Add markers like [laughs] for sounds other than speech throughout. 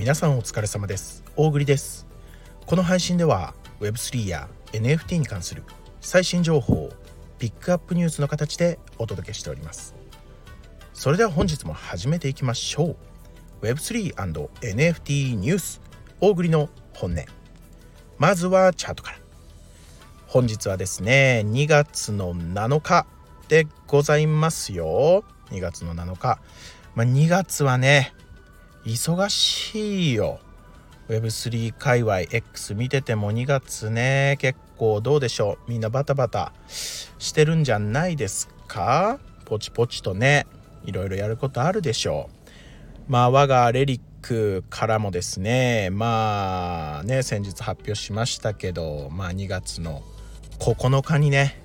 皆さんお疲れ様です。大栗です。この配信では Web3 や NFT に関する最新情報をピックアップニュースの形でお届けしております。それでは本日も始めていきましょう。Web3&NFT ニュース大栗の本音。まずはチャートから。本日はですね2月の7日でございますよ。2月の7日。まあ、2月はね忙しいよ。Web3 界隈 X 見てても2月ね。結構どうでしょう。みんなバタバタしてるんじゃないですか？ポチポチとね。いろいろやることあるでしょう。まあ我がレリックからもですね。まあね先日発表しましたけどまあ2月の9日にね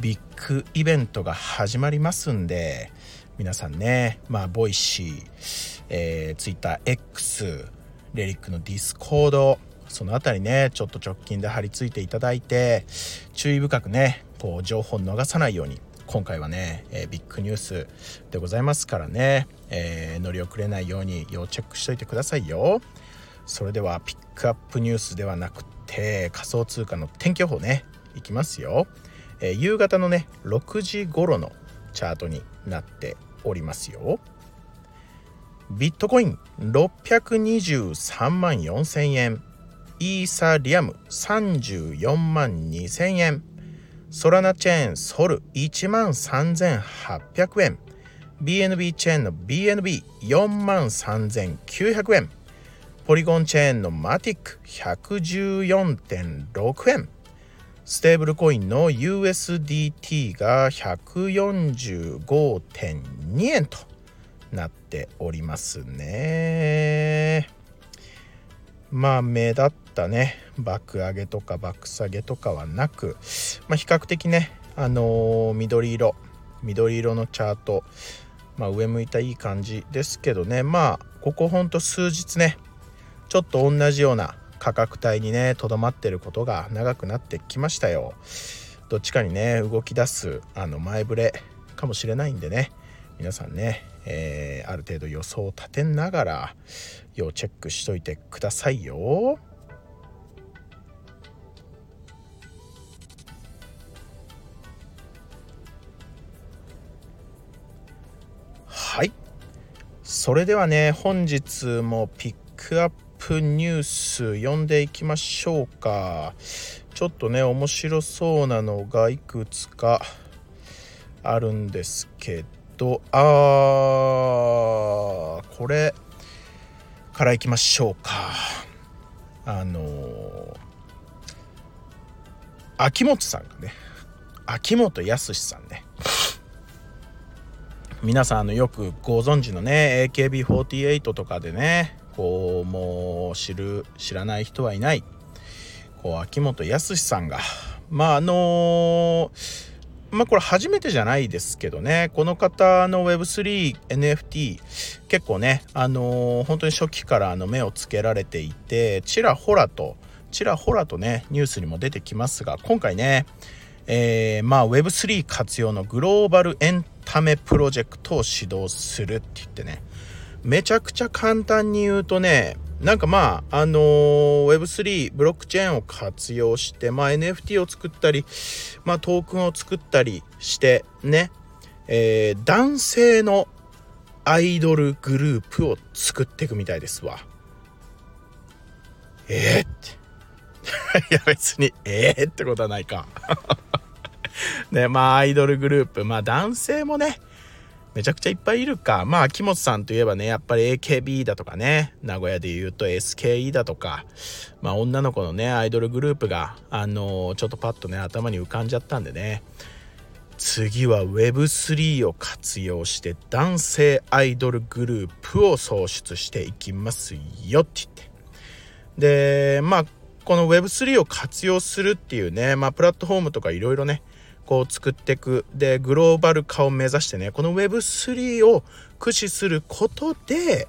ビッグイベントが始まりますんで皆さんねまあ Voicy、えー、TwitterX レリックの Discord その辺りねちょっと直近で貼り付いていただいて注意深くねこう情報を逃さないように今回はね、えー、ビッグニュースでございますからね、えー、乗り遅れないように要チェックしといてくださいよ。それではピックアップニュースではなくて仮想通貨の天気予報ねいきますよ、えー、夕方のね6時頃のチャートになっておりますよ。ビットコイン623万4000円。イーサリアム34万2000円。ソラナチェーンソル1万3800円。BNB チェーンの BNB4 万3900円。ポリゴンチェーンのマティック114.6円。ステーブルコインの USDT が145.2円となっておりますね。まあ目立ったね。爆上げとか爆下げとかはなく、まあ、比較的ねあのー、緑色。緑色のチャート、まあ、上向いたいい感じですけどね。まあここほんと数日ねちょっと同じような価格帯にねとどまってることが長くなってきましたよ。どっちかにね動き出すあの前触れかもしれないんでね。皆さんね、えー、ある程度予想を立てながら要チェックしといてくださいよ。はい。それではね本日もピックアッププニュース読んでいきましょうか。ちょっとね面白そうなのがいくつかあるんですけど。あーこれからいきましょうか。あのー、秋元さんがね秋元康さんね。皆さんあのよくご存知のね AKB48 とかでねこうもう知る知らない人はいない。こう秋元康さんが。まああのまあこれ初めてじゃないですけどね。この方の Web3NFT 結構ねあのー、本当に初期からあの目をつけられていてちらほらとちらほらとねニュースにも出てきますが今回ねえー、まあ Web3 活用のグローバルエンタメプロジェクトを指導するって言ってね。めちゃくちゃ簡単に言うとねなんかまああのー、Web3 ブロックチェーンを活用して、まあ、NFT を作ったり、まあ、トークンを作ったりしてね、えー、男性のアイドルグループを作っていくみたいですわ。えー、って。[laughs] いや別にえー、ってことはないか。[laughs] ねまあアイドルグループ。まあ男性もねめちゃくちゃいっぱいいるか。まあ、秋元さんといえばね、やっぱり AKB だとかね、名古屋で言うと SKE だとか、まあ、女の子のね、アイドルグループが、あのー、ちょっとパッとね、頭に浮かんじゃったんでね、次は Web3 を活用して男性アイドルグループを創出していきますよって言って。で、まあ、この Web3 を活用するっていうね、まあ、プラットフォームとかいろいろね、こう作っていく。でグローバル化を目指してねこの Web3 を駆使することで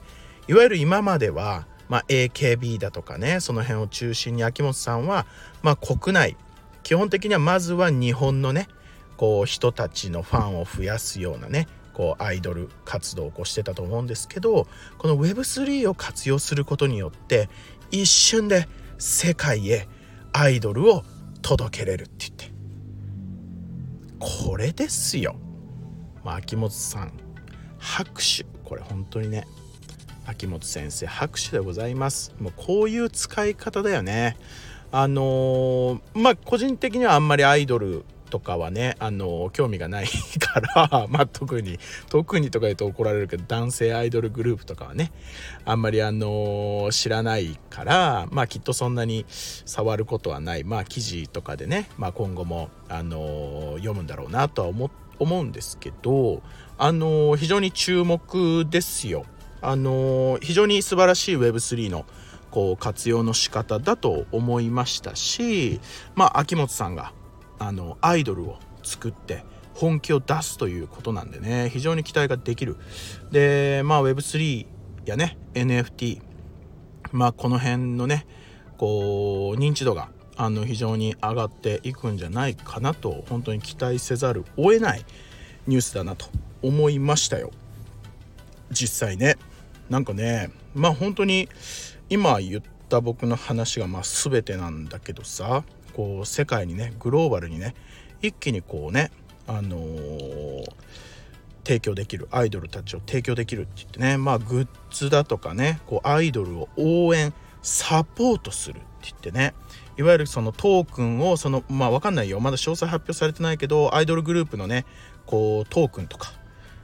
いわゆる今までは、まあ、AKB だとかねその辺を中心に秋元さんは、まあ、国内基本的にはまずは日本のねこう人たちのファンを増やすようなねこうアイドル活動をこしてたと思うんですけどこの Web3 を活用することによって一瞬で世界へアイドルを届けれるって言ってこれですよ、まあ、秋元さん拍手。これ本当にね秋元先生拍手でございます。もうこういう使い方だよね。あのー、まあ個人的にはあんまりアイドルとかはね、あの興味がないから [laughs] まあ特に特にとか言うと怒られるけど男性アイドルグループとかはねあんまりあの知らないからまあきっとそんなに触ることはないまあ記事とかでね、まあ、今後もあの読むんだろうなとは思思うんですけどあの非常に注目ですよ。あの非常に素晴らしい Web3 のこう活用の仕方だと思いましたしまあ秋元さんがあのアイドルを作って本気を出すということなんでね。非常に期待ができる。でまあ Web3 やね NFT まあこの辺のねこう認知度があの非常に上がっていくんじゃないかなと本当に期待せざるを得ないニュースだなと思いましたよ。実際ね。なんかねまあ本当に今言った僕の話がまあ全てなんだけどさ。こう世界にねグローバルにね一気にこうねあのー、提供できるアイドルたちを提供できるって言ってねまあグッズだとかねこうアイドルを応援サポートするって言ってねいわゆるそのトークンをそのまあ分かんないよ。まだ詳細発表されてないけどアイドルグループのねこうトークンとか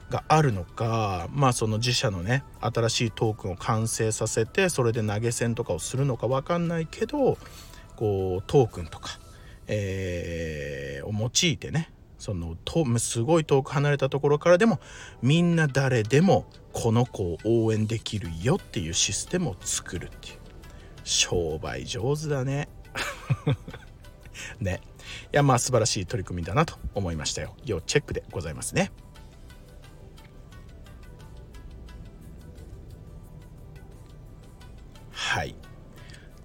があるのかまあその自社のね新しいトークンを完成させてそれで投げ銭とかをするのか分かんないけどこうトークンとか、えー、を用いてねそのとすごい遠く離れたところからでもみんな誰でもこの子を応援できるよっていうシステムを作るっていう。商売上手だね。[laughs] ね。いやまあ素晴らしい取り組みだなと思いましたよ要チェックでございますね。はい。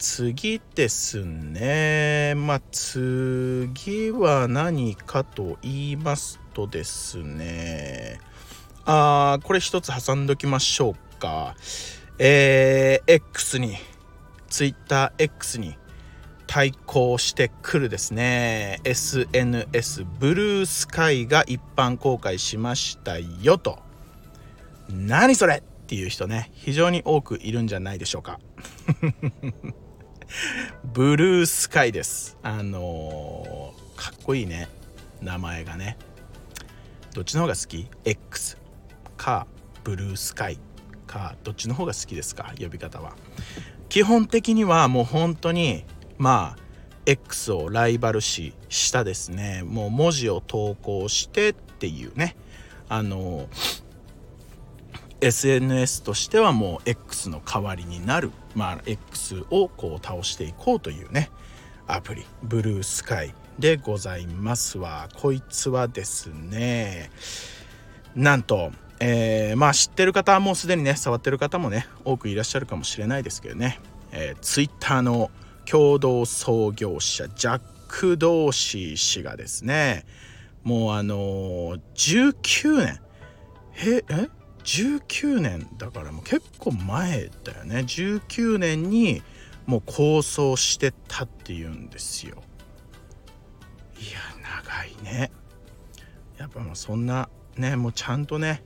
次ですね。まあ、次は何かと言いますとですね。あー、これ一つ挟んどきましょうか。えー、X に、TwitterX に対抗してくるですね。SNS ブルースカイが一般公開しましたよと。何それっていう人ね、非常に多くいるんじゃないでしょうか。[laughs] ブルースカイです。あのー、かっこいいね。名前がね。どっちの方が好き ?X かブルースカイかどっちの方が好きですか？呼び方は。基本的にはもう本当にまあ X をライバル視したですねもう文字を投稿してっていうねあのー SNS としてはもう X の代わりになる、まあ、X をこう倒していこうというね。アプリ。ブルースカイでございますわ。こいつはですね。なんと、えー、まあ知ってる方はもうすでにね触ってる方もね多くいらっしゃるかもしれないですけどね、えー、Twitter の共同創業者ジャック・ドーシー氏がですねもうあのー、19年。ええ？19年だからもう結構前だよね。19年にもう構想してたっていうんですよ。いや長いね。やっぱもうそんなねもうちゃんとね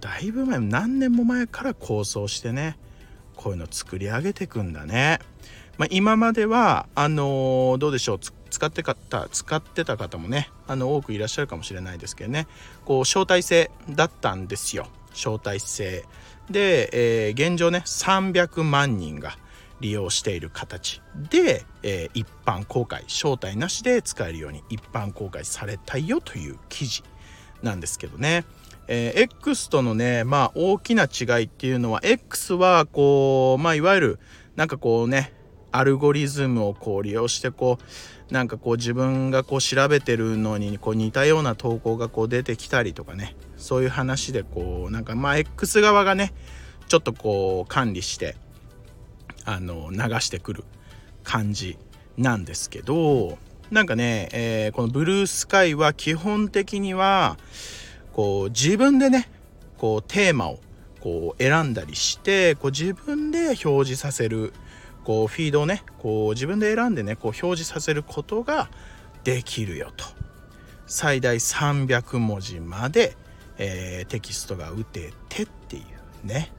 だいぶ前何年も前から構想してねこういうの作り上げてくんだね、まあ、今まではあのー、どうでしょう使ってた使ってた方もねあの多くいらっしゃるかもしれないですけどねこう招待制だったんですよ。招待制。で、えー、現状ね300万人が利用している形。で、えー、一般公開招待なしで使えるように一般公開されたよという記事なんですけどね、えー、X とのねまあ大きな違いっていうのは X はこうまあいわゆるなんかこうねアルゴリズムをこう利用してこうなんかこう自分がこう調べてるのにこう似たような投稿がこう出てきたりとかね。そういう話でこうなんかまあ X 側がねちょっとこう管理してあの流してくる感じなんですけどなんかね、えー、このブルースカイは基本的にはこう自分でねこうテーマをこう選んだりしてこう自分で表示させるこうフィードをねこう自分で選んでねこう表示させることができるよと。最大300文字まで、えー、テキストが打ててっていうね。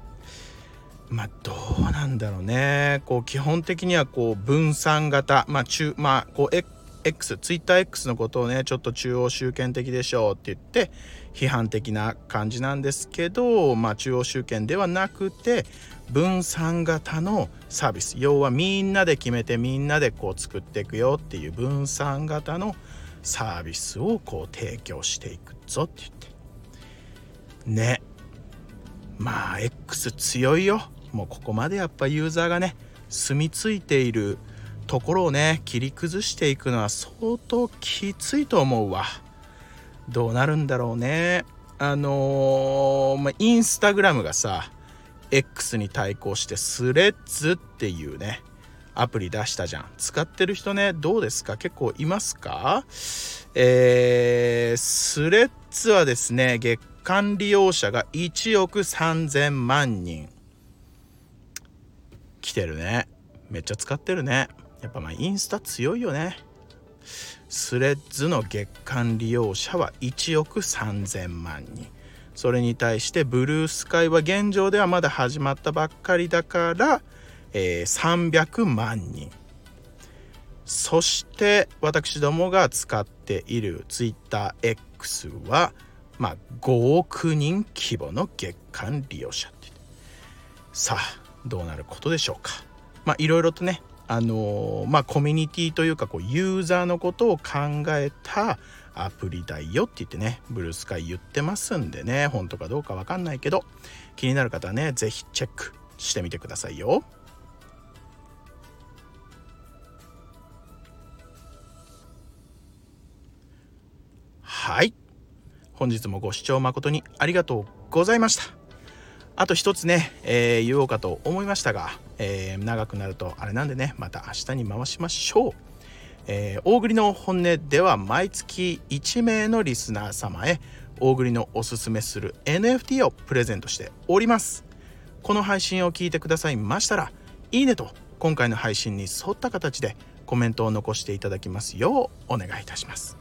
まあどうなんだろうね。こう基本的にはこう分散型まあ中まあこう X、X、TwitterX のことをね、ちょっと中央集権的でしょうって言って、批判的な感じなんですけど、まあ中央集権ではなくて、分散型のサービス。要はみんなで決めてみんなでこう作っていくよっていう分散型のサービスをこう提供していくぞって言って。ね。まあ X 強いよ。もうここまでやっぱユーザーがね、住み着いているところをね切り崩していくのは相当きついと思うわ。どうなるんだろうね。あのー、まあ、インスタグラムがさ X に対抗してスレッズっていうねアプリ出したじゃん。使ってる人ねどうですか？結構いますか？えー、スレッズはですね月間利用者が1億3000万人。来てるね。めっちゃ使ってるね。やっぱまあインスタ強いよね。スレッズの月間利用者は1億3000万人。それに対してブルースカイは現状ではまだ始まったばっかりだから、えー、300万人。そして私どもが使っている TwitterX はまあ5億人規模の月間利用者って。さあどうなることでしょうか。まあいろいろとねあのまあコミュニティというかこうユーザーのことを考えたアプリだよって言ってねブルースカイ言ってますんでね本当かどうかわかんないけど気になる方はね是非チェックしてみてくださいよ。はい本日もご視聴誠にありがとうございました。あと一つね、えー、言おうかと思いましたが、えー、長くなるとあれなんでね、また明日に回しましょう。えー、大栗の本音では毎月1名のリスナー様へ大栗のおすすめする NFT をプレゼントしております。この配信を聞いてくださいましたら、いいねと今回の配信に沿った形でコメントを残していただきますようお願いいたします。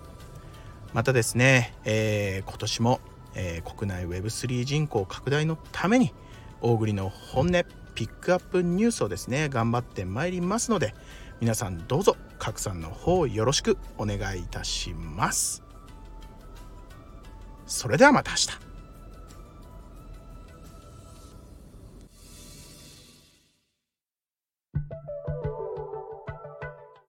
またですね、えー、今年もえー、国内 Web3 人口拡大のために大栗の本音ピックアップニュースをですね頑張ってまいりますので皆さんどうぞ拡散の方よろしくお願いいたします。それではまた明日。